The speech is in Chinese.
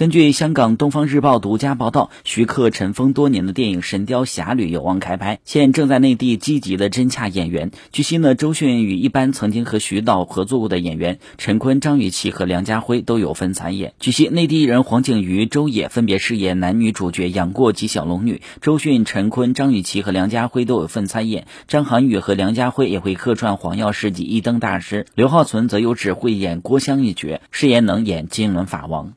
根据香港《东方日报》独家报道，徐克尘封多年的电影《神雕侠侣》有望开拍，现正在内地积极的甄洽演员。据悉呢，周迅与一般曾经和徐导合作过的演员陈坤、张雨绮和梁家辉都有份参演。据悉，内地艺人黄景瑜、周也分别饰演男女主角杨过及小龙女，周迅、陈坤、张雨绮和梁家辉都有份参演，张涵予和梁家辉也会客串黄药师及一灯大师，刘浩存则有只会演郭襄一角，饰演能演金轮法王。